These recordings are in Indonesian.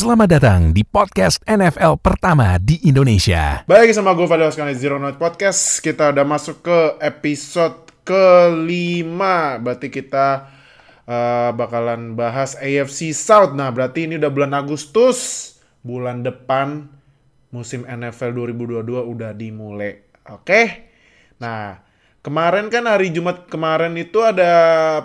Selamat datang di podcast NFL pertama di Indonesia. Baik sama gue Fadil sekali Zero Note Podcast. Kita udah masuk ke episode kelima. Berarti kita uh, bakalan bahas AFC South. Nah berarti ini udah bulan Agustus. Bulan depan musim NFL 2022 udah dimulai. Oke? Nah kemarin kan hari Jumat kemarin itu ada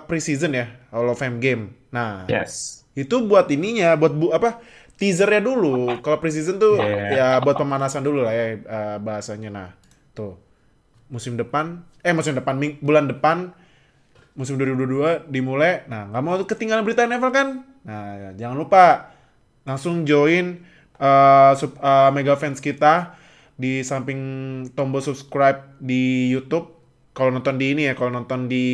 preseason ya Hall of Fame game. Nah Yes. itu buat ininya buat bu apa teasernya dulu. Kalau preseason tuh Yeah. ya buat pemanasan dulu lah ya eh, bahasanya. Nah tuh. Musim depan eh musim depan ming- bulan depan musim 2022 dimulai. Nah nggak mau ketinggalan berita NFL kan? Nah jangan lupa langsung join eh, sub- eh, mega fans kita di samping tombol subscribe di YouTube. Kalau nonton di ini ya kalau nonton di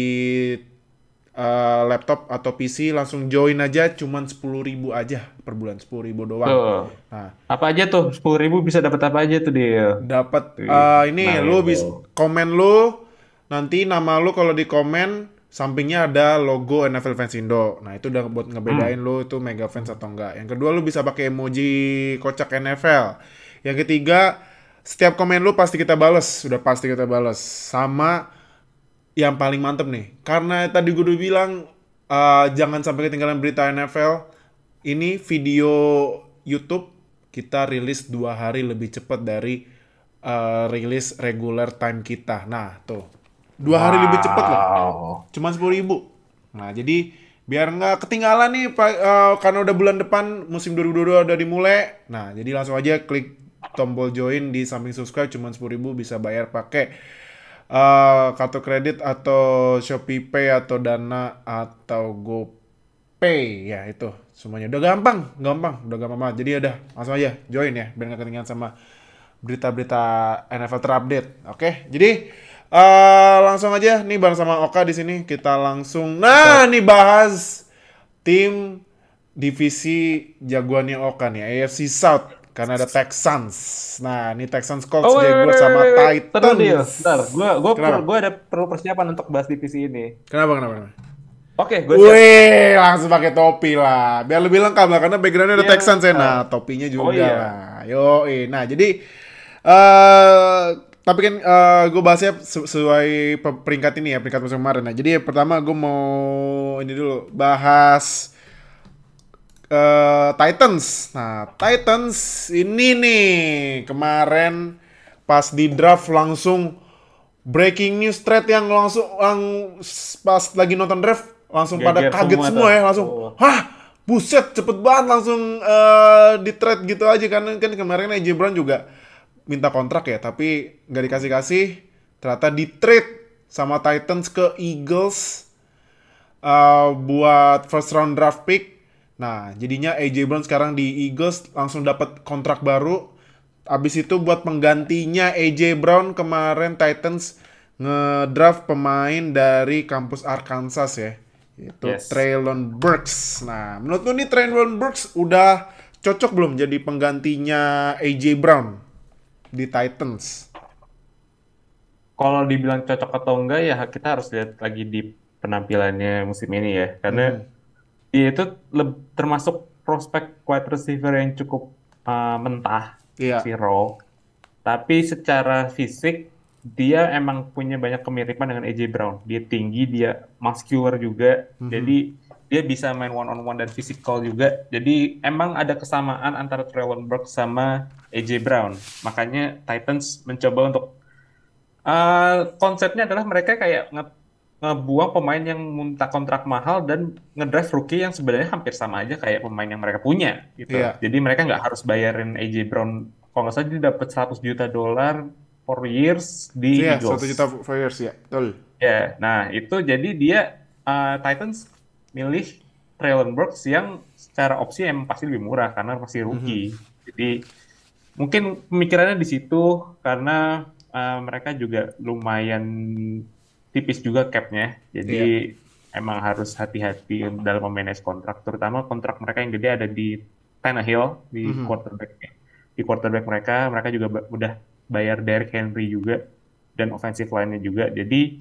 eh, laptop atau PC langsung join aja cuman 10.000 aja per bulan 10.000 doang. Tuh. Nah, Apa aja tuh? 10.000 ribu bisa dapat apa aja tuh dia? dapat Tuh. eh, ini Nah, lu bisa komen lu nanti nama lu kalau di komen sampingnya ada logo NFL Fans Indo. Nah, itu udah buat ngebedain Hmm. lu itu mega fans atau enggak. Yang kedua lu bisa pakai emoji kocak NFL. Yang ketiga setiap komen lu pasti kita bales, sudah pasti kita bales. Sama yang paling mantep nih, karena tadi gue udah bilang eh, jangan sampai ketinggalan berita NFL. Ini video YouTube kita rilis dua hari lebih cepat dari eh, rilis regular time kita. Nah tuh dua hari lebih cepat loh, Wow. cuma sepuluh ribu. Nah jadi biar nggak ketinggalan nih Pak, eh, karena udah bulan depan musim 2022 udah dimulai. Nah jadi langsung aja klik tombol join di samping subscribe cuma sepuluh ribu bisa bayar pakai eh, kartu kredit atau Shopee Pay atau Dana atau GoPay. Ya itu semuanya. Udah gampang gampang udah gampang banget. Jadi udah langsung aja join ya biar nggak ketinggalan sama berita-berita NFL terupdate. Oke jadi eh, langsung aja nih bareng sama Oka di sini. Kita langsung nah nih bahas tim divisi jagoannya Oka nih AFC South karena ada Texans nah ini Texans Colts Oh, wait, sama wait, wait. Titans Bentar, Dil. Bentar, gua gua Kenapa? gua ada perlu persiapan untuk bahas divisi ini. kenapa kenapa, kenapa? Oke, gua siap. Wih, langsung pakai topi lah. Biar lebih lengkap lah, karena backgroundnya ada Iya, Texans ya. Nah, topinya juga Oh, iya. lah. Yo, nah jadi, eh tapi kan gue bahasnya se- sesuai pe- peringkat ini ya, peringkat musim kemarin. Nah, jadi pertama gue mau ini dulu bahas eh, Titans. Nah, Titans ini nih kemarin pas di draft langsung breaking news thread yang langsung yang pas lagi nonton draft langsung pada kaget semua semua, ya langsung Oh. hah buset cepet banget langsung eh, di thread gitu aja karena kan kemarin AJ Brown juga minta kontrak ya tapi nggak dikasih kasih ternyata di trade sama Titans ke Eagles uh, buat first round draft pick. Nah, jadinya AJ Brown sekarang di Eagles langsung dapat kontrak baru. Abis itu buat penggantinya AJ Brown kemarin Titans ngedraft pemain dari kampus Arkansas ya. Itu Yes. Traylon Burks. Nah, menurut lu nih Traylon Burks udah cocok belum jadi penggantinya AJ Brown di Titans? Kalau dibilang cocok atau enggak ya kita harus lihat lagi di penampilannya musim ini ya. Karena dia itu termasuk prospek wide receiver yang cukup uh, mentah, Iya. si. Tapi secara fisik dia emang punya banyak kemiripan dengan AJ Brown. Dia tinggi, dia muscular juga. Jadi dia bisa main one on one dan physical juga. Jadi emang ada kesamaan antara Traylon Burks sama AJ Brown. Makanya Titans mencoba untuk Eh, konsepnya adalah mereka kayak nge- ngebuang pemain yang minta kontrak mahal dan ngedraft rookie yang sebenarnya hampir sama aja kayak pemain yang mereka punya gitu. Iya. Jadi mereka nggak harus bayarin AJ Brown. Kalau nggak salah dia dapat 100 juta dolar for years di Iya, Eagles. satu juta followers ya, betul. Ya, nah itu jadi dia eh, Titans milih Traylon Burks yang secara opsi emang pasti lebih murah karena masih rookie. Jadi mungkin pemikirannya di situ karena eh, mereka juga lumayan tipis juga capnya. Jadi emang harus hati-hati dalam memanage kontrak, terutama kontrak mereka yang gede ada di Tannehill di quarterback di quarterback mereka. Mereka juga udah bayar Derrick Henry juga dan offensive line-nya juga. Jadi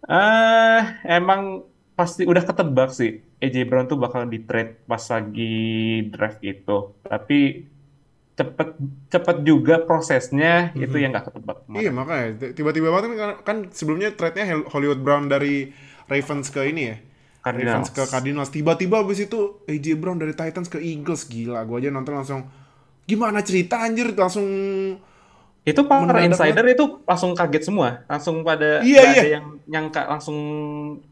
eh emang pasti udah ketebak sih AJ Brown tuh bakal di trade pas lagi draft itu. Tapi cepet cepet juga prosesnya itu yang nggak ketebak kemarin. Iya makanya tiba-tiba banget kan, kan sebelumnya trade-nya Hel- Hollywood Brown dari Ravens ke ini ya. Ravens Cardinals. ke Cardinals. Tiba-tiba abis itu AJ Brown dari Titans ke Eagles gila. Gua aja nonton langsung gimana cerita anjir langsung Itu para insider itu langsung kaget semua, langsung pada Iya, iya. ada yang nyangka langsung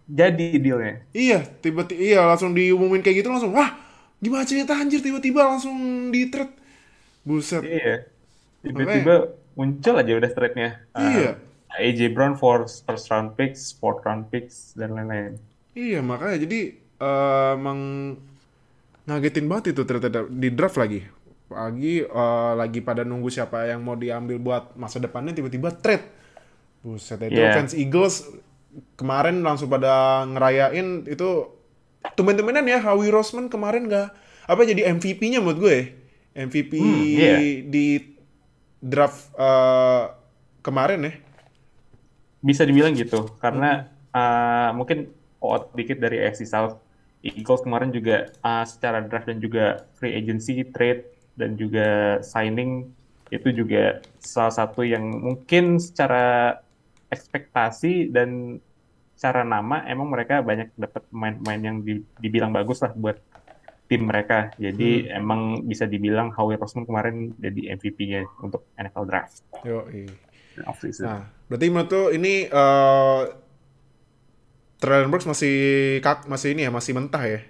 jadi dealnya. iya tiba-tiba iya langsung diumumin kayak gitu langsung wah gimana cerita anjir tiba-tiba langsung di trade. Buset. Iya. Tiba-tiba muncul aja udah trade-nya. Uh, Iya. AJ Brown for first round picks, fourth round picks dan lain-lain. Iya makanya jadi eh, emang ngagetin banget itu ternyata di draft lagi. Pagi eh, lagi pada nunggu siapa yang mau diambil buat masa depannya tiba-tiba trade. Buset itu Iya. fans Eagles kemarin langsung pada ngerayain itu tumben-tumbenan ya Howie Roseman kemarin nggak apa jadi MVP-nya menurut gue. MVP Hmm, iya. di draft eh, kemarin ya. Bisa dibilang gitu, karena uh, mungkin out dikit dari AFC South. Eagles kemarin juga uh, secara draft dan juga free agency, trade, dan juga signing itu juga salah satu yang mungkin secara ekspektasi dan secara nama emang mereka banyak dapat pemain-pemain yang di- dibilang bagus lah buat tim mereka. Jadi emang bisa dibilang Howie Roseman kemarin jadi MVP-nya untuk NFL Draft Yoi. offseason. Nah, berarti menurut tuh ini eh Traylon Burks masih kak masih ini ya masih mentah ya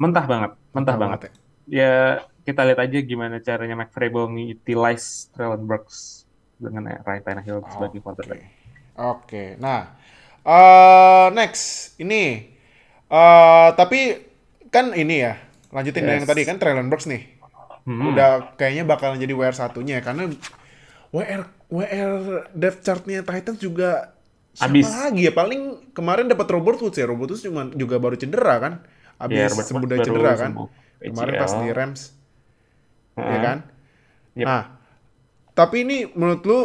Mentah banget, mentah banget. ya. Ya kita lihat aja gimana caranya Mike Vrabel utilize Traylon Burks dengan Ryan Tannehill sebagai quarterback. Oke, nah eh next ini eh tapi kan ini ya lanjutin dari yang Yes. tadi kan Traylon Burks nih Hmm. udah kayaknya bakalan jadi WR satunya karena WR WR depth chartnya Titans juga siapa Abis. lagi ya paling kemarin dapat Robert Woods ya Robert Woods cuma juga baru cedera kan Ya, sembuh Woods dari baru cedera kan sembuh kemarin pas di Rams ya Heeh. kan Yep. nah tapi ini menurut lu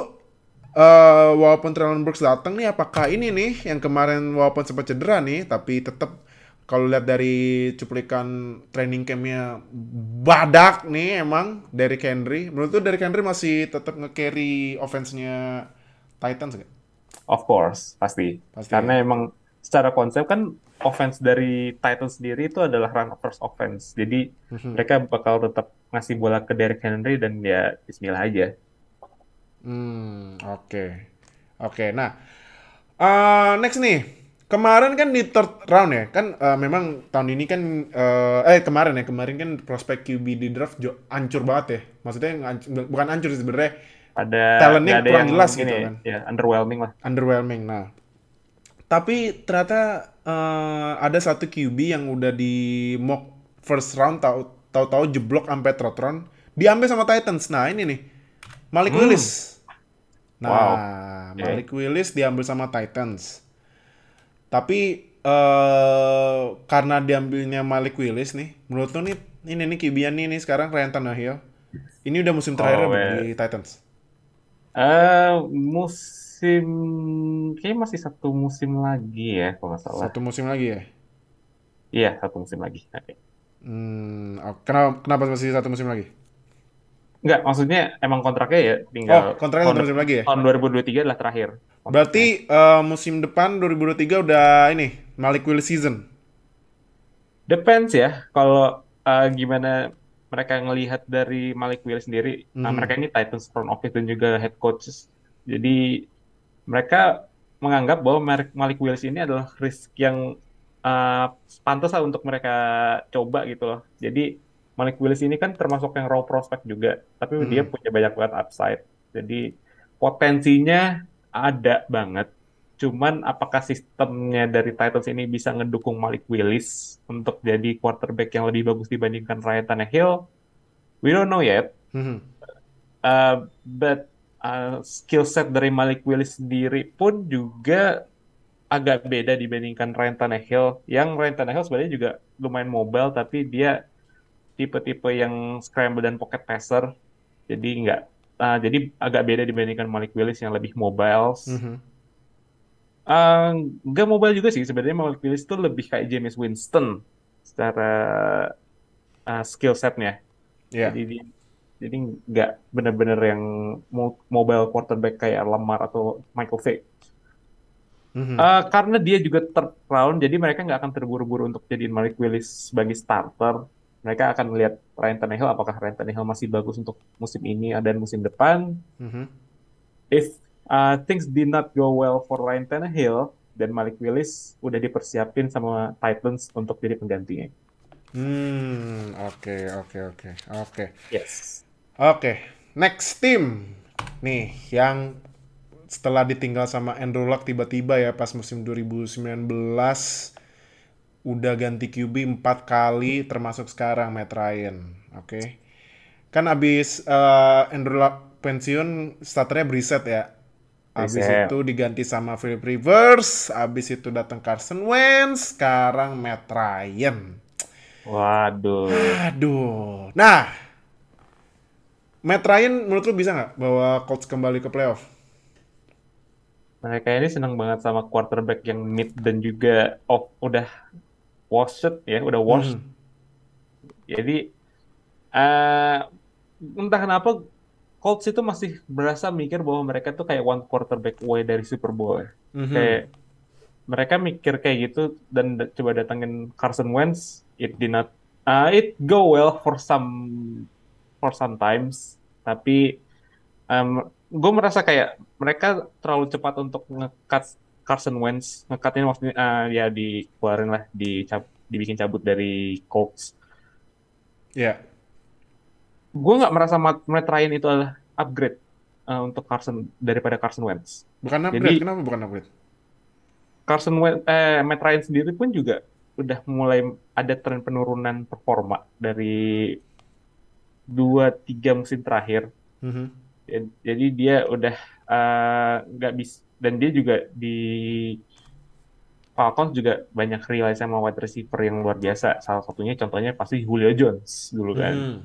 eh walaupun Traylon Burks datang nih apakah ini nih yang kemarin walaupun sempat cedera nih tapi tetap kalau lihat dari cuplikan training campnya badak nih emang dari Henry menurut lu dari Henry masih tetap nge-carry offense-nya Titans gak? Of course, pasti. Pasti, Karena emang secara konsep kan offense dari Titans sendiri itu adalah run first offense. Jadi Mhm. mereka bakal tetap ngasih bola ke Derrick Henry dan ya bismillah aja. Hmm, oke. Oke, nah. eh next nih. Kemarin kan di third round ya. Kan eh, memang tahun ini kan eh, eh kemarin ya, kemarin kan prospek QB di draft jo, hancur banget ya. Maksudnya nganc- bukan hancur sih sebenarnya Ada Talentnya ada kurang yang jelas gitu kan. Ya, underwhelming lah. underwhelming. Nah, tapi ternyata eh, ada satu QB yang udah di mock first round tahu tahu-tahu jeblok sampai third round diambil sama Titans. Nah, ini nih. Malik Hmm. Willis. Nah, Wow. Malik Willis diambil sama Titans. Tapi eh karena diambilnya Malik Willis nih, menurut lu nih ini nih QB-nya nih, nih sekarang Ryan Tannehill. Ini udah musim terakhir Oh, well. di Titans. Eh musim kayaknya masih satu musim lagi ya kalau nggak salah. Satu musim lagi ya. Iya, satu musim lagi. Oke. Hmm, kenapa kenapa masih satu musim lagi? Enggak, maksudnya emang kontraknya ya Oh, tinggal kontraknya satu tahun, musim lagi ya? tahun 2023 adalah terakhir. Berarti eh, musim depan 2023 udah ini Malik Willis season. Depends ya, kalau uh, gimana mereka ngelihat dari Malik Willis sendiri. Nah, Mhm. mereka ini Titans front office dan juga head coaches. Jadi mereka menganggap bahwa Malik Malik Willis ini adalah risk yang uh, pantas lah untuk mereka coba gitu loh. Jadi Malik Willis ini kan termasuk yang raw prospect juga, tapi Mhm. dia punya banyak banget upside. Jadi potensinya ada banget. Cuman apakah sistemnya dari Titans ini bisa ngedukung Malik Willis untuk jadi quarterback yang lebih bagus dibandingkan Ryan Tannehill? We don't know yet. Mhm. Uh, but uh, skill set dari Malik Willis sendiri pun juga agak beda dibandingkan Ryan Tannehill. Yang Ryan Tannehill sebenarnya juga lumayan mobile, tapi dia tipe-tipe yang scramble dan pocket passer. Jadi nggak, uh, jadi agak beda dibandingkan Malik Willis yang lebih mobile. Mhm. Eh, nggak mobile juga sih sebenarnya Malik Willis itu lebih kayak James Winston secara eh, skill setnya. Iya. Jadi di- jadi nggak benar-benar yang mo- mobile quarterback kayak Lamar atau Michael Vick. Mhm. Eh, karena dia juga third round, jadi mereka nggak akan terburu-buru untuk jadiin Malik Willis sebagai starter. Mereka akan melihat Ryan Tannehill, apakah Ryan Tannehill masih bagus untuk musim ini dan musim depan. Mhm. If uh, things did not go well for Ryan Tannehill, dan Malik Willis udah dipersiapin sama Titans untuk jadi penggantinya. Hmm, oke, oke, oke, oke. Yes. Oke, next team. Nih, yang setelah ditinggal sama Andrew Luck tiba-tiba ya pas musim 2019 udah ganti QB empat kali termasuk sekarang Matt Ryan. Oke. Kan abis eh, Andrew Luck pensiun starternya Brissett ya. Abis Brissett. itu diganti sama Philip Rivers, abis itu datang Carson Wentz, sekarang Matt Ryan. Waduh. Aduh. Nah, Matt Ryan menurut lu bisa nggak bawa Colts kembali ke playoff? Mereka ini senang banget sama quarterback yang mid dan juga off udah washed ya, udah washed. Mhm. Jadi eh entah kenapa Colts itu masih berasa mikir bahwa mereka tuh kayak one quarterback away dari Super Bowl. ya. Mhm. Kayak mereka mikir kayak gitu dan da- coba datangin Carson Wentz, it did not uh, it go well for some for sometimes, tapi um, gue merasa kayak mereka terlalu cepat untuk ngekat Carson Wentz, ngekatnya maksudnya uh, ya dikeluarin lah, dicab, dibikin cabut dari Colts. Ya. Gue nggak merasa Matt, Matt Ryan itu adalah upgrade uh, untuk Carson daripada Carson Wentz. Bukan upgrade. Jadi- Kenapa bukan upgrade? Carson Wentz, eh, Matt Ryan sendiri pun juga udah mulai ada tren penurunan performa dari dua tiga musim terakhir. Mhm. Jad- Jadi dia udah eh, nggak bisa dan dia juga di Falcons juga banyak rely sama wide receiver yang luar biasa. Salah satunya contohnya pasti Julio Jones dulu kan. Mhm.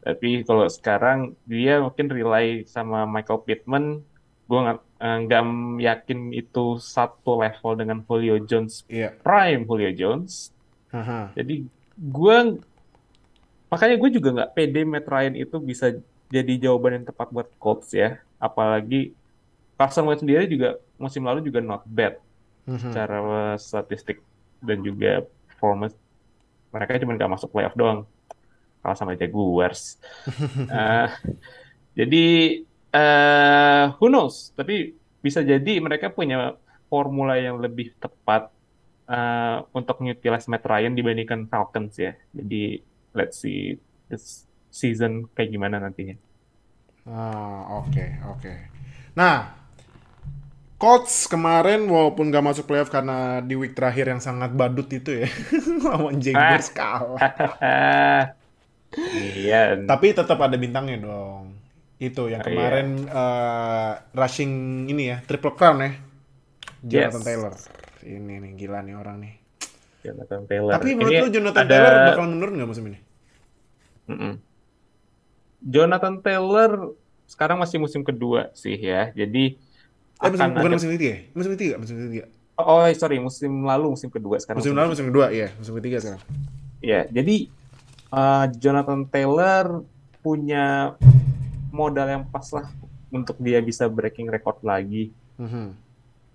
Tapi kalau sekarang dia mungkin rely sama Michael Pittman. Gue nggak eh, nggak yakin itu satu level dengan Julio Jones Iya. prime Julio Jones. Haha. Jadi gue makanya gue juga nggak pede Matt Ryan itu bisa jadi jawaban yang tepat buat Colts ya. Apalagi Carson Wentz sendiri juga musim lalu juga not bad Mhm. secara statistik dan juga performance. Mereka cuma nggak masuk playoff doang. Kalah sama Jaguars. Eh, jadi eh who knows? Tapi bisa jadi mereka punya formula yang lebih tepat eh, untuk utilize Matt Ryan dibandingkan Falcons ya. Jadi let's see this season kayak gimana nantinya. Ah, oke, oke. Nah, Colts kemarin walaupun gak masuk playoff karena di week terakhir yang sangat badut itu ya, lawan Jaguars kalah. Iya. Tapi tetap ada bintangnya dong. Itu yang Oh, iya. kemarin eh, rushing ini ya, triple crown ya. Jonathan Yes. Taylor. Ini nih gila nih orang nih. Jonathan Taylor. Tapi menurut Ini lu Jonathan ada- Taylor bakal menurun nggak musim ini? Mm-mm. Jonathan Taylor sekarang masih musim kedua sih ya. Jadi Eh, musim, akan bukan ada musim ketiga ya? Musim ketiga, musim ketiga. Oh, sorry, musim lalu musim kedua sekarang Musim lalu musim kedua, iya. Musim ketiga sekarang. Ya, jadi uh, Jonathan Taylor punya modal yang pas lah untuk dia bisa breaking record lagi. Mhm.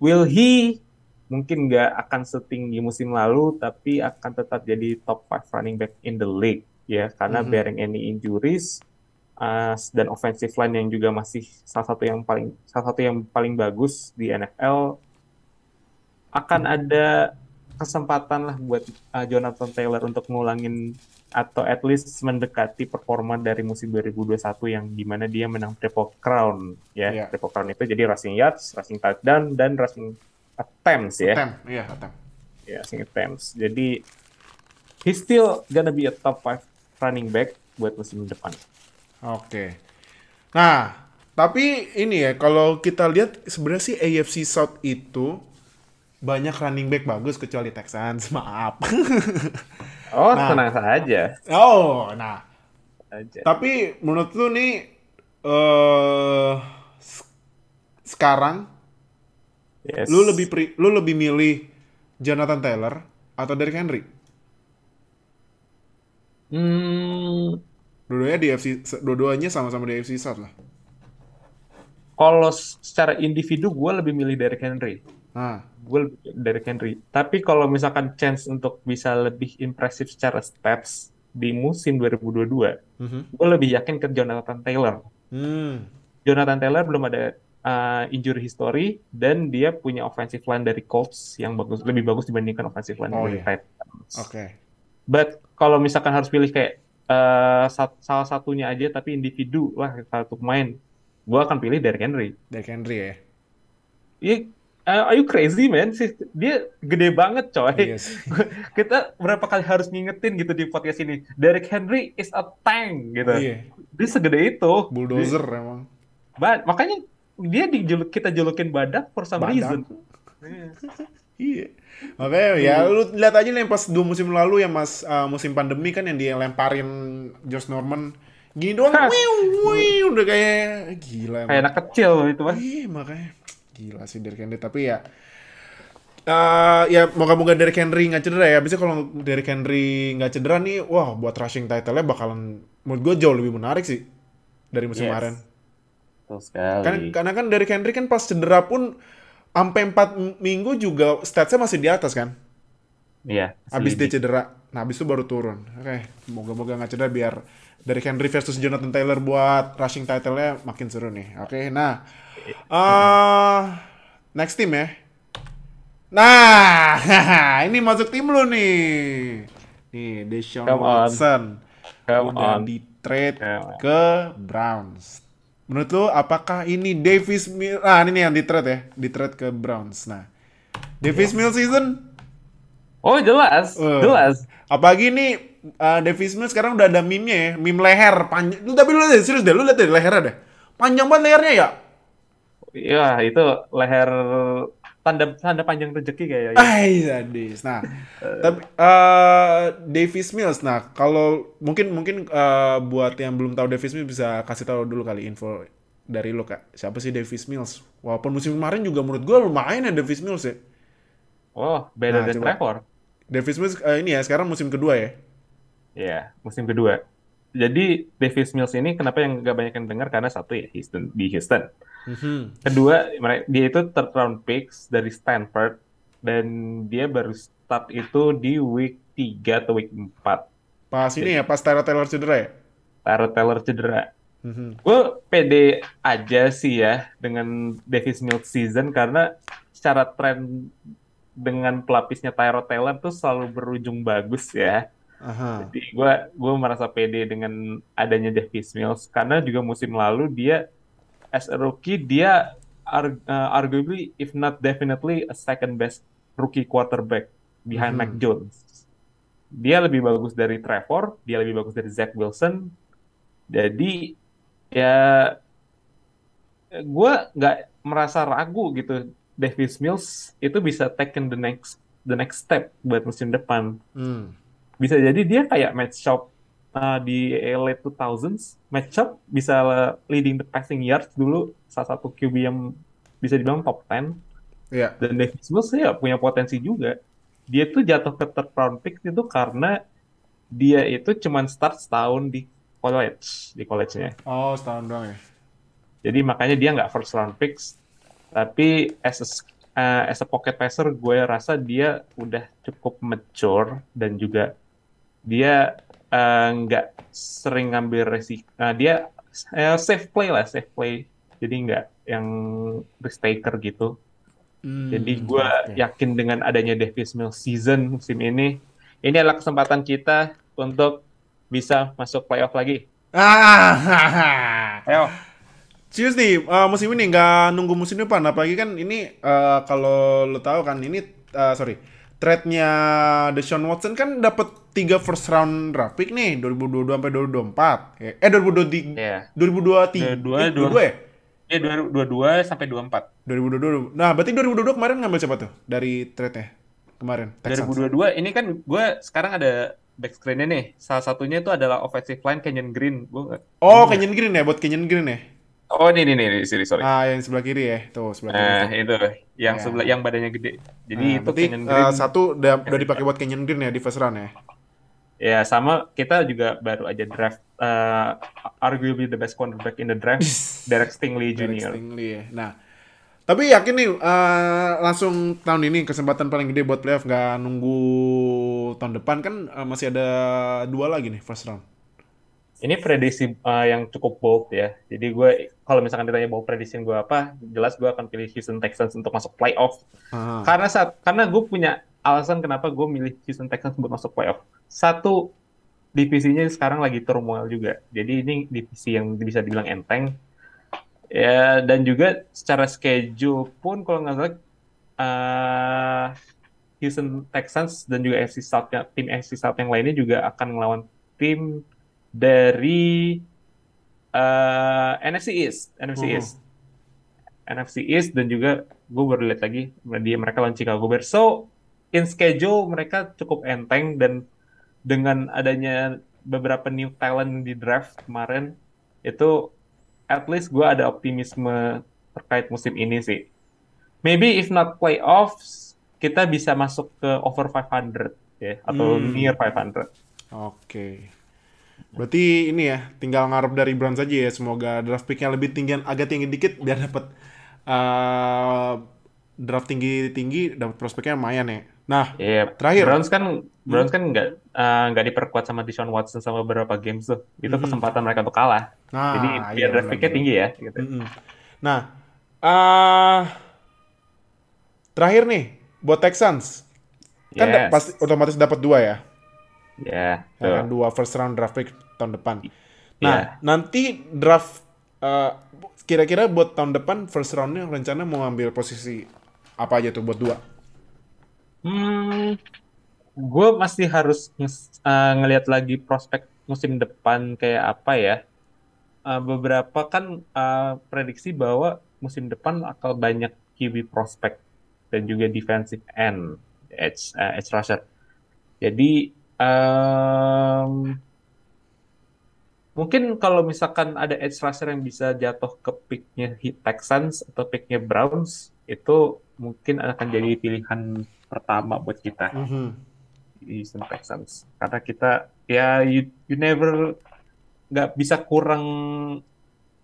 Will he mungkin nggak akan setinggi musim lalu, tapi akan tetap jadi top 5 running back in the league ya, karena Mhm. bearing any injuries uh, dan offensive line yang juga masih salah satu yang paling salah satu yang paling bagus di NFL akan ada kesempatan lah buat uh, Jonathan Taylor untuk ngulangin atau at least mendekati performa dari musim 2021 yang di mana dia menang triple crown ya. Iya. triple crown itu jadi rushing yards, rushing touchdown dan rushing attempts ya. Attempt, iya, attempt. ya rushing attempts. Jadi he's still gonna be a top 5 running back buat musim depan Oke. Nah, tapi ini ya kalau kita lihat sebenarnya sih AFC South itu banyak running back bagus kecuali Texans, maaf. oh Nah. tenang saja oh, nah. aja Tapi menurut lu nih eh s- sekarang Yes. Lu lebih pri- lu lebih milih Jonathan Taylor atau Derrick Henry? Hmm, Dua-duanya di FC dua-duanya sama-sama di FC South lah. kalau secara individu gue lebih milih Derrick Henry. Nah, Gue lebih Derrick Henry. Tapi kalau misalkan chance untuk bisa lebih impresif secara stats di musim 2022, mhm. gue lebih yakin ke Jonathan Taylor. Hmm. Jonathan Taylor belum ada uh, injury history dan dia punya offensive line dari Colts yang bagus lebih bagus dibandingkan offensive line Oh, dari iya. Titans. Oke. But kalau misalkan harus pilih kayak uh, sat- salah satunya aja tapi individu lah satu pemain, gue akan pilih Derrick Henry. Derrick Henry ya. Iya, uh, are you crazy man? Sih, Dia gede banget coy. Iya sih. Kita berapa kali harus ngingetin gitu di podcast ini. Derrick Henry is a tank gitu. Iya. Dia segede itu. Bulldozer emang. Ba- makanya dia dijuluk kita julukin badak for some Badak. reason. Iya. Makanya ya lu lihat aja nih pas dua musim lalu ya Mas uh, musim pandemi kan yang dia lemparin Josh Norman gini doang wiu, wiu, udah kayak gila. Kayak anak kecil itu mah. Iya makanya gila sih Derrick Henry tapi ya eh ya moga-moga Derrick Henry nggak cedera ya. Bisa kalau Derrick Henry nggak cedera nih, wah buat rushing title-nya bakalan menurut gue jauh lebih menarik sih dari musim Yes. kemarin. Betul sekali. Kan karena kan Derrick Henry kan pas cedera pun sampai 4 minggu juga statsnya masih di atas kan. Iya. Habis dia cedera. Nah, habis itu baru turun. Oke, moga-moga nggak cedera biar Derrick Henry versus Jonathan Taylor buat rushing title-nya makin seru nih. Oke, nah. eh next team ya. Nah, ini masuk tim lu nih. Nih, Deshaun Come on. Watson. Come udah on. di trade Come on. ke Browns. Menurut lu apakah ini Davis Mills? Ah, ini yang di trade ya, di trade ke Browns. Nah, Davis Mills season Oh jelas, Eh. jelas. Apalagi nih uh, Davis Mills sekarang udah ada meme-nya ya, meme leher panjang. Lu tapi lu lihat serius deh, lu lihat deh lehernya deh. Panjang banget lehernya ya. Iya itu leher tanda tanda panjang rezeki kayaknya. Ay, sadis. Nah, tapi uh, Davis Mills. Nah, kalau mungkin mungkin uh, buat yang belum tahu Davis Mills bisa kasih tahu dulu kali info dari lu kak. Siapa sih Davis Mills? Walaupun musim kemarin juga menurut gua lumayan ya Davis Mills ya. Oh, better Nah, coba. Trevor. Davis Mills uh, ini ya sekarang musim kedua ya. Iya, musim kedua. Jadi Davis Mills ini kenapa yang gak banyak yang dengar karena satu ya Houston di Houston. Mhm. Kedua, dia itu third round picks dari Stanford dan dia baru start itu di week 3 atau week 4. Pas ini ya, pas Tyler Taylor cedera ya. Tyrod Taylor cedera. Mhm. Gue pede aja sih ya dengan Davis Mills season karena secara tren dengan pelapisnya Tyrod Taylor tuh selalu berujung bagus ya. Aha. Jadi gue gue merasa pede dengan adanya Davis Mills karena juga musim lalu dia as a rookie dia ar- uh, arguably if not definitely a second best rookie quarterback behind Mhm. Mac Jones. Dia lebih bagus dari Trevor, dia lebih bagus dari Zach Wilson. Jadi ya gue nggak merasa ragu gitu Davis Mills itu bisa taken the next the next step buat musim depan Hmm. Bisa jadi dia kayak match shop uh, di late 2000s match shop bisa leading the passing yards dulu salah satu QB yang bisa dibilang top 10 Iya. dan Davis Mills ya punya potensi juga. Dia tuh jatuh ke third round pick itu karena dia itu cuman start setahun di college di college-nya. Oh, setahun doang ya. jadi makanya dia nggak first round picks. Tapi as a, uh, as a pocket passer gue rasa dia udah cukup mature dan juga dia uh, nggak sering ngambil resiko dia uh, safe play lah safe play. Jadi nggak yang risk taker gitu. Hmm, jadi gue oke. yakin dengan adanya Davis Mills season musim ini ini adalah kesempatan kita untuk bisa masuk playoff lagi. Ah, ayo. Serius nih, uh, musim ini nggak nunggu musim depan, apalagi kan ini uh, kalau lo tahu kan ini uh, sorry trade-nya Deshaun Watson kan dapat tiga first round draft pick nih 2022 sampai 2024. Eh, Eh 2023 ya 2023 Dua- eh, dua- 22 ya? ya 22 sampai 24 2022. Nah, berarti 2022 kemarin ngambil siapa tuh dari trade-nya? Kemarin Texans. 2022 ini kan gue sekarang ada back screen-nya nih. Salah satunya itu adalah offensive line Kenyon Green. Nggak- Oh, Kenyon Green ya, buat Kenyon Green ya. Oh, ini, ini, ini, sorry, sorry. Ah, yang sebelah kiri ya. Tuh, sebelah kiri. Nah, itu yang Ya. sebelah yang badannya gede. Jadi Nah, itu berarti Kenyon eh, Green. satu udah, udah dipakai buat Kenyon Green ya di first round ya. Ya, sama kita juga baru aja draft eh, arguably the best cornerback in the draft, Derek Stingley Derek Jr. Stingley ya. Nah, tapi yakin nih eh, langsung tahun ini kesempatan paling gede buat playoff nggak nunggu tahun depan kan eh, masih ada dua lagi nih first round. Ini prediksi uh, yang cukup bold ya. Jadi gue kalau misalkan ditanya bold prediction gue apa, jelas gue akan pilih Houston Texans untuk masuk playoff. Ah. Karena saat karena gue punya alasan kenapa gue milih Houston Texans buat masuk playoff. Satu, divisinya sekarang lagi turmoil juga. Jadi ini divisi yang bisa dibilang enteng. Ya dan juga secara schedule pun kalau nggak salah uh, Houston Texans dan juga FC South tim FC South yang lainnya juga akan melawan tim dari uh, NFC East, NFC Mhm. East, NFC East dan juga gue baru lihat lagi dia mereka lawan Chicago Bears. So in schedule mereka cukup enteng dan dengan adanya beberapa new talent di draft kemarin itu at least gue ada optimisme terkait musim ini sih. Maybe if not playoffs kita bisa masuk ke over 500 ya atau Hmm. near 500. Oke. Berarti ini ya, tinggal ngarep dari Browns aja ya. Semoga draft picknya lebih tinggi, agak tinggi dikit biar dapat eh, draft tinggi tinggi, dapat prospeknya lumayan ya. Nah, Iya, Terakhir. Browns kan Browns kan nggak eh, nggak diperkuat sama Deshaun Watson sama beberapa games tuh. Itu Mhm. kesempatan mereka untuk kalah. nah, Jadi iya, biar draft picknya tinggi ya gitu. Mm-mm. Nah, eh terakhir nih buat Texans kan Yes. pasti otomatis dapat dua ya, Ya, kan dua first round draft pick tahun depan. Nah, nanti draft eh, kira-kira buat tahun depan first roundnya rencana mau ambil posisi apa aja tuh buat dua? Hmm, gue masih harus eh, ngelihat lagi prospek musim depan kayak apa ya. Eh, beberapa kan eh, prediksi bahwa musim depan akan banyak QB prospek dan juga defensive end, edge, eh, edge rusher. Jadi em, mungkin kalau misalkan ada edge rusher yang bisa jatuh ke picknya Heat Texans atau picknya Browns, itu mungkin akan jadi pilihan pertama buat kita Mhm. di Houston Texans. Karena kita ya you, you never nggak bisa kurang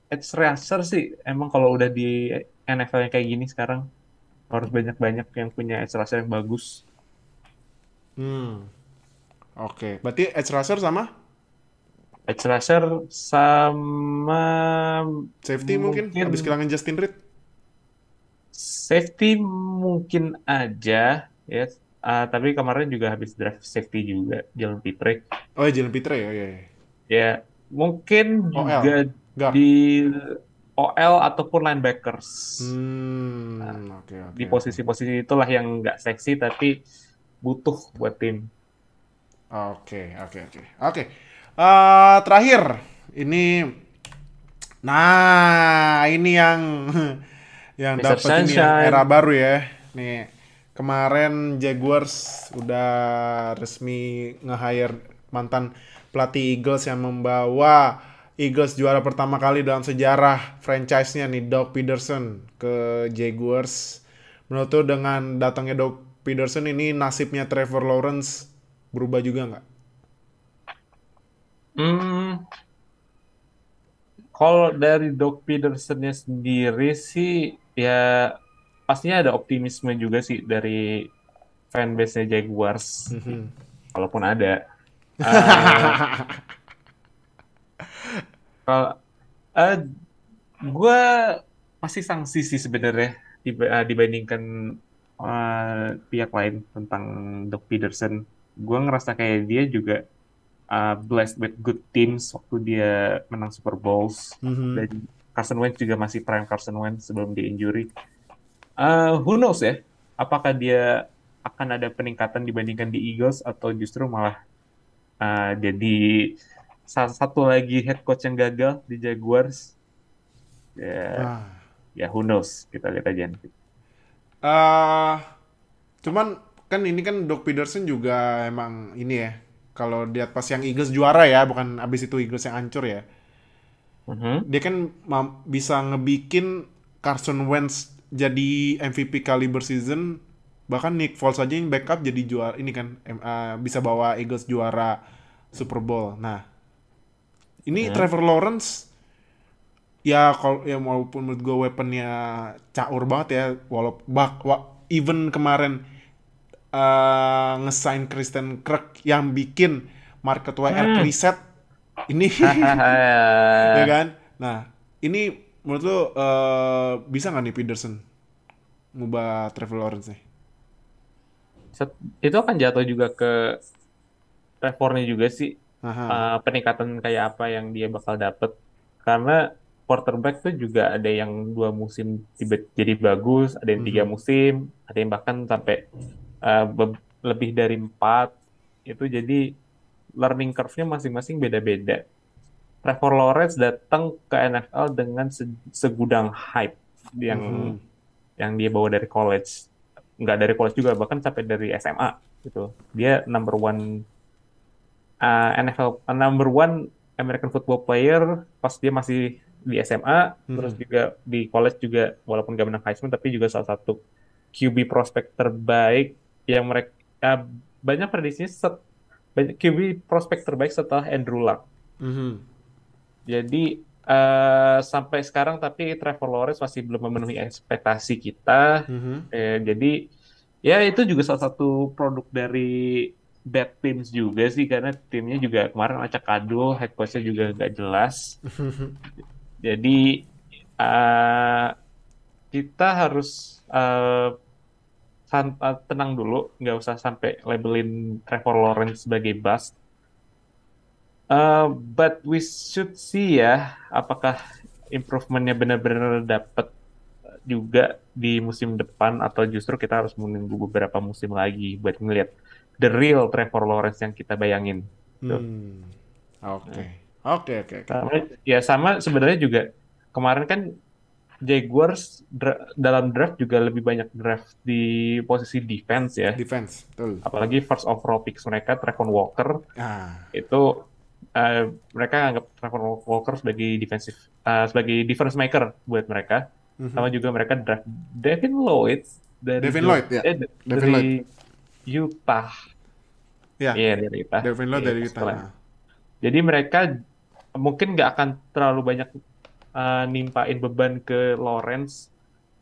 edge rusher sih. Emang kalau udah di NFL yang kayak gini sekarang harus banyak-banyak yang punya edge rusher yang bagus. Hmm. Oke, berarti edge rusher sama Edge rusher sama safety mungkin, Mungkin. habis kehilangan Justin Reed. safety mungkin aja ya. Ah, tapi kemarin juga habis draft safety juga Jalen Pitre. Oh ya Jalen Pitre ya, ya, ya. Ya mungkin OL. juga Guard. di OL ataupun linebackers. Hmm, oke oke. Di posisi-posisi itulah yang nggak seksi tapi butuh buat tim. Oke, oke, oke. Oke. Eh, terakhir ini nah, ini yang yang dapat ini ya, era baru ya. Nih, kemarin Jaguars udah resmi nge-hire mantan pelatih Eagles yang membawa Eagles juara pertama kali dalam sejarah franchise-nya nih Doug Peterson ke Jaguars. Menurut lu dengan datangnya Doug Peterson ini nasibnya Trevor Lawrence berubah juga nggak? Hmm, kalau dari Doug Peterson-nya sendiri sih ya pastinya ada optimisme juga sih dari fanbase-nya Jaguars, Mhm. walaupun ada. Eh, Kalau eh gue masih sanksi sih sebenarnya dib- eh, dibandingkan eh, pihak lain tentang Doug Peterson. Gue ngerasa kayak dia juga uh, blessed with good teams waktu dia menang Super Bowls Mhm. dan Carson Wentz juga masih prime Carson Wentz sebelum dia injury. Uh, who knows ya? Apakah dia akan ada peningkatan dibandingkan di Eagles atau justru malah uh, jadi salah satu lagi head coach yang gagal di Jaguars? Ya, Ah. ya who knows? Kita lihat aja nanti. Eh, cuman kan ini kan Doug Peterson juga emang ini ya. Kalau lihat pas yang Eagles juara ya, bukan abis itu Eagles yang hancur ya. Mhm. dia kan bisa ngebikin Carson Wentz jadi MVP caliber season bahkan Nick Foles aja yang backup jadi juara ini kan eh, bisa bawa Eagles juara Super Bowl nah ini Trevor Lawrence ya kalau ya walaupun menurut gue weaponnya caur banget ya walaupun bak wa- even kemarin eh ngesign Kristen Kirk yang bikin market WR reset ini ya kan? Nah, ini menurut lo eh, bisa nggak nih Peterson ngubah Trevor Lawrence nih? Set- itu akan jatuh juga ke Trevornya juga sih Aha. uh, peningkatan kayak apa yang dia bakal dapet karena quarterback tuh juga ada yang dua musim tiba jadi bagus ada yang tiga musim ada yang bahkan sampai uh, lebih dari empat itu jadi learning curve-nya masing-masing beda-beda Trevor Lawrence datang ke NFL dengan se- segudang hype yang Mhm. yang dia bawa dari college nggak dari college juga bahkan sampai dari SMA gitu dia number one uh, NFL uh, number one American football player pas dia masih di SMA Mhm. terus juga di college juga walaupun gak menang Heisman tapi juga salah satu QB prospek terbaik yang mereka uh, banyak prediksinya set, banyak QB prospek terbaik setelah Andrew Luck Mhm. jadi eh, sampai sekarang tapi Trevor Lawrence masih belum memenuhi ekspektasi kita. Mhm. Eh, jadi ya itu juga salah satu produk dari bad teams juga sih karena timnya juga kemarin acak adul, head coach-nya juga nggak jelas. Jadi eh, kita harus eh, tenang dulu, nggak usah sampai labelin Trevor Lawrence sebagai bust. Uh, but we should see ya, apakah improvementnya benar-benar dapat juga di musim depan atau justru kita harus menunggu beberapa musim lagi buat ngeliat the real Trevor Lawrence yang kita bayangin. Hmm. Oke. Oke, oke, oke. Ya sama sebenarnya juga kemarin kan Jaguars dra- dalam draft juga lebih banyak draft di posisi defense ya. Defense, betul. Apalagi first overall picks mereka Trevor Walker Ah. itu eh, mereka anggap Trevor Walker sebagai defensive eh, sebagai difference maker buat mereka. Mhm. Sama juga mereka draft Devin Lloyd dari Devin Lloyd, ya. eh, Devin dari Utah. Ya. Iya dari Utah. Devin Lloyd Iya, dari setelah- Utah. Jadi mereka mungkin nggak akan terlalu banyak uh, nimpain beban ke Lawrence,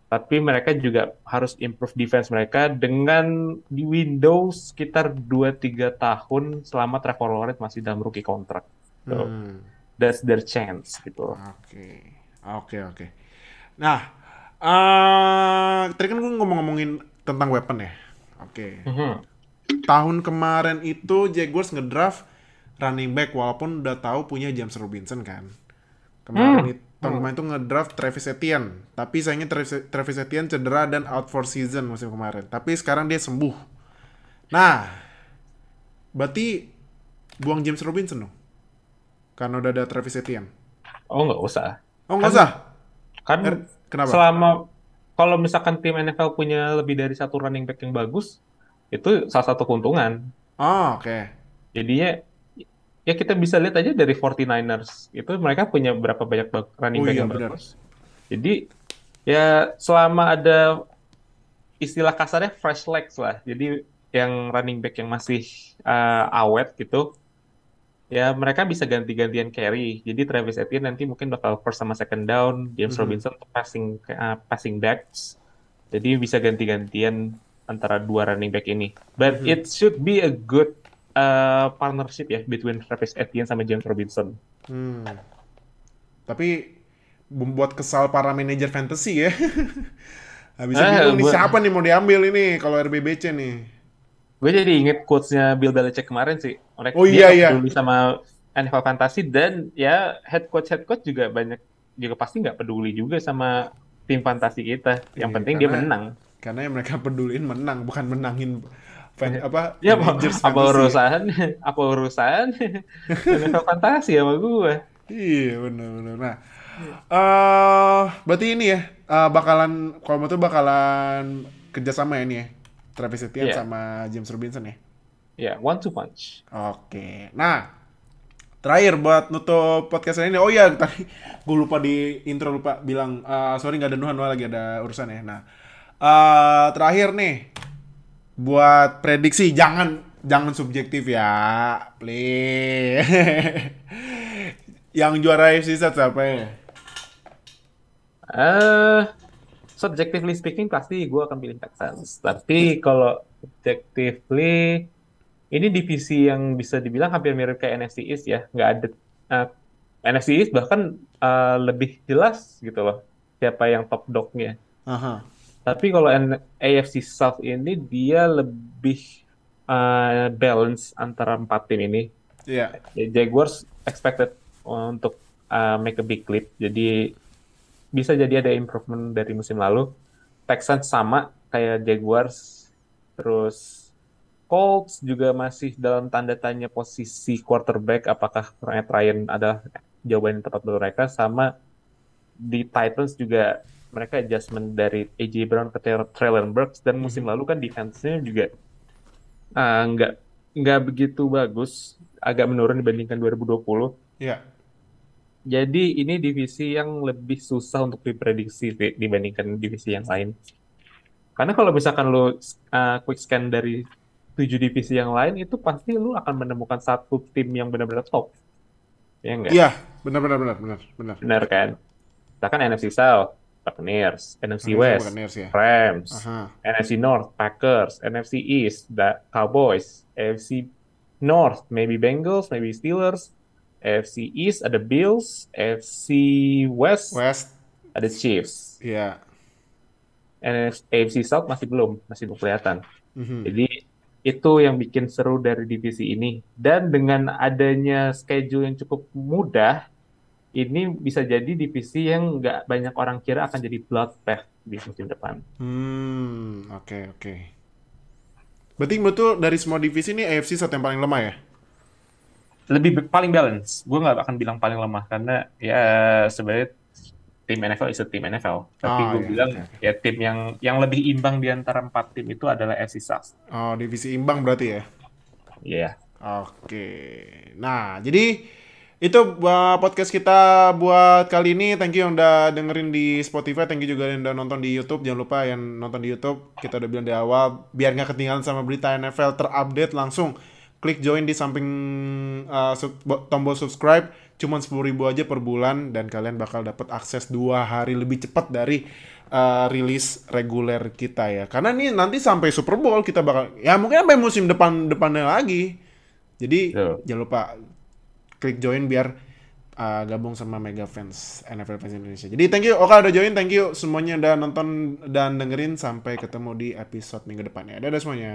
tapi mereka juga harus improve defense mereka dengan di Windows sekitar 2-3 tahun selama Trevor Lawrence masih dalam rookie kontrak. So, Hmm. that's their chance gitu. Oke, oke, oke. Nah, eh tadi kan gue ngomong-ngomongin tentang weapon ya. Oke. Mhm. Tahun kemarin itu Jaguars ngedraft running back walaupun udah tahu punya James Robinson kan. Kemarin Hmm. itu tahun kemarin itu ngedraft Travis Etienne, tapi sayangnya Travis, Travis Etienne cedera dan out for season musim kemarin. Tapi sekarang dia sembuh. Nah, berarti buang James Robinson dong. Karena udah ada Travis Etienne. Oh nggak usah. Oh, nggak Kan- usah. Kan Er, kenapa? selama kalau misalkan tim NFL punya lebih dari satu running back yang bagus, itu salah satu keuntungan. Oh, oke. Jadinya ya kita bisa lihat aja dari 49ers itu mereka punya berapa banyak running Oh back iya, yang bagus. Jadi ya selama ada istilah kasarnya fresh legs lah. Jadi yang running back yang masih uh, awet gitu ya mereka bisa ganti-gantian carry. Jadi Travis Etienne nanti mungkin bakal first sama second down, James Mhm. Robinson untuk passing uh, passing backs. Jadi bisa ganti-gantian antara dua running back ini. But Mhm. it should be a good uh, partnership ya between Travis Etienne sama James Robinson. Hmm. Tapi membuat kesal para manajer fantasy ya. Habisnya Eh, bingung nih gua- siapa nih mau diambil ini kalau RBBC nih. Gue jadi inget quotes-nya Bill Belichick kemarin sih. Mereka Oh, dia iya, iya. peduli sama NFL Fantasy dan ya head coach head coach juga banyak juga pasti nggak peduli juga sama tim fantasi kita. Yang Iya, penting dia karena- menang. Karena yang mereka peduliin menang, bukan menangin fan apa Ya apa, managers apa fantasy. urusan apa urusan Fantasi sama gue. Iya benar-benar. Nah, eh berarti ini ya eh, bakalan kalau menurut bakalan kerjasama ya ini ya, Travis Etienne Iya. sama James Robinson ya. Ya one two punch. Oke. Nah, terakhir buat nutup podcast ini. Oh iya, tadi gue lupa di intro lupa bilang eh, sorry nggak ada Nuhan lagi ada urusan ya. Nah, eh, terakhir nih buat prediksi jangan jangan subjektif ya, please. Yang juara AFC South siapa ya? Eh, subjectively speaking pasti gue akan pilih Texans. Tapi kalau objectively ini divisi yang bisa dibilang hampir mirip kayak NFC East ya. Nggak ada eh, NFC East bahkan eh, lebih jelas gitu loh siapa yang top dognya. Aha. Tapi kalau AFC South ini dia lebih eh, balance antara empat tim ini. Iya. Ya, Jaguars expected untuk uh, make a big leap. Jadi bisa jadi ada improvement dari musim lalu. Texans sama kayak Jaguars. Terus Colts juga masih dalam tanda tanya posisi quarterback. Apakah Matt Ryan adalah jawaban yang tepat buat mereka? Sama di Titans juga mereka adjustment dari AJ Brown ke Tra- Traylon Burks dan musim lalu kan defense-nya juga ah, nggak nggak begitu bagus, agak menurun dibandingkan 2020. Iya. Jadi ini divisi yang lebih susah untuk diprediksi di- dibandingkan divisi yang lain. Karena kalau misalkan lo uh, quick scan dari tujuh divisi yang lain itu pasti lo akan menemukan satu tim yang benar-benar top. Ya enggak? Iya, benar benar benar benar benar. Benar kan? Misalkan NFC South, Buccaneers, NFC NFC West, Buccaneers ya. Rams, Aha. NFC North, Packers, NFC East, the Cowboys, AFC North, maybe Bengals, maybe Steelers, AFC East ada Bills, AFC West West. ada Chiefs, Iya. NFC AFC South masih belum, masih belum kelihatan. Mhm. Jadi itu yang bikin seru dari divisi ini. Dan dengan adanya schedule yang cukup mudah, ini bisa jadi divisi yang nggak banyak orang kira akan jadi bloodbath di musim depan. Hmm, oke oke. Berarti betul dari semua divisi ini AFC South yang paling lemah ya? lebih paling balance. Gue nggak akan bilang paling lemah karena ya sebenarnya tim NFL is a tim NFL. Tapi Oh, gue iya, bilang oke. ya tim yang yang lebih imbang di antara empat tim itu adalah FC South. Oh, divisi imbang berarti ya? Iya. Oke. Nah, jadi itu uh, podcast kita buat kali ini. Thank you yang udah dengerin di Spotify. Thank you juga yang udah nonton di YouTube. Jangan lupa yang nonton di YouTube. Kita udah bilang di awal. Biar nggak ketinggalan sama berita NFL terupdate langsung. Klik join di samping uh, sub- bo- tombol subscribe. Cuman 10.000 aja per bulan. Dan kalian bakal dapat akses dua hari lebih cepat dari uh, rilis reguler kita ya. Karena nih nanti sampai Super Bowl kita bakal... Ya mungkin sampai musim depan-depannya lagi. Jadi Betul. jangan lupa klik join biar uh, gabung sama Mega Fans NFL Fans Indonesia. Jadi thank you Oka udah join, thank you semuanya udah nonton dan dengerin sampai ketemu di episode minggu depannya. Dadah semuanya.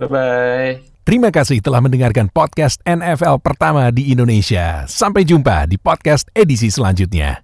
Bye bye. Terima kasih telah mendengarkan podcast NFL pertama di Indonesia. Sampai jumpa di podcast edisi selanjutnya.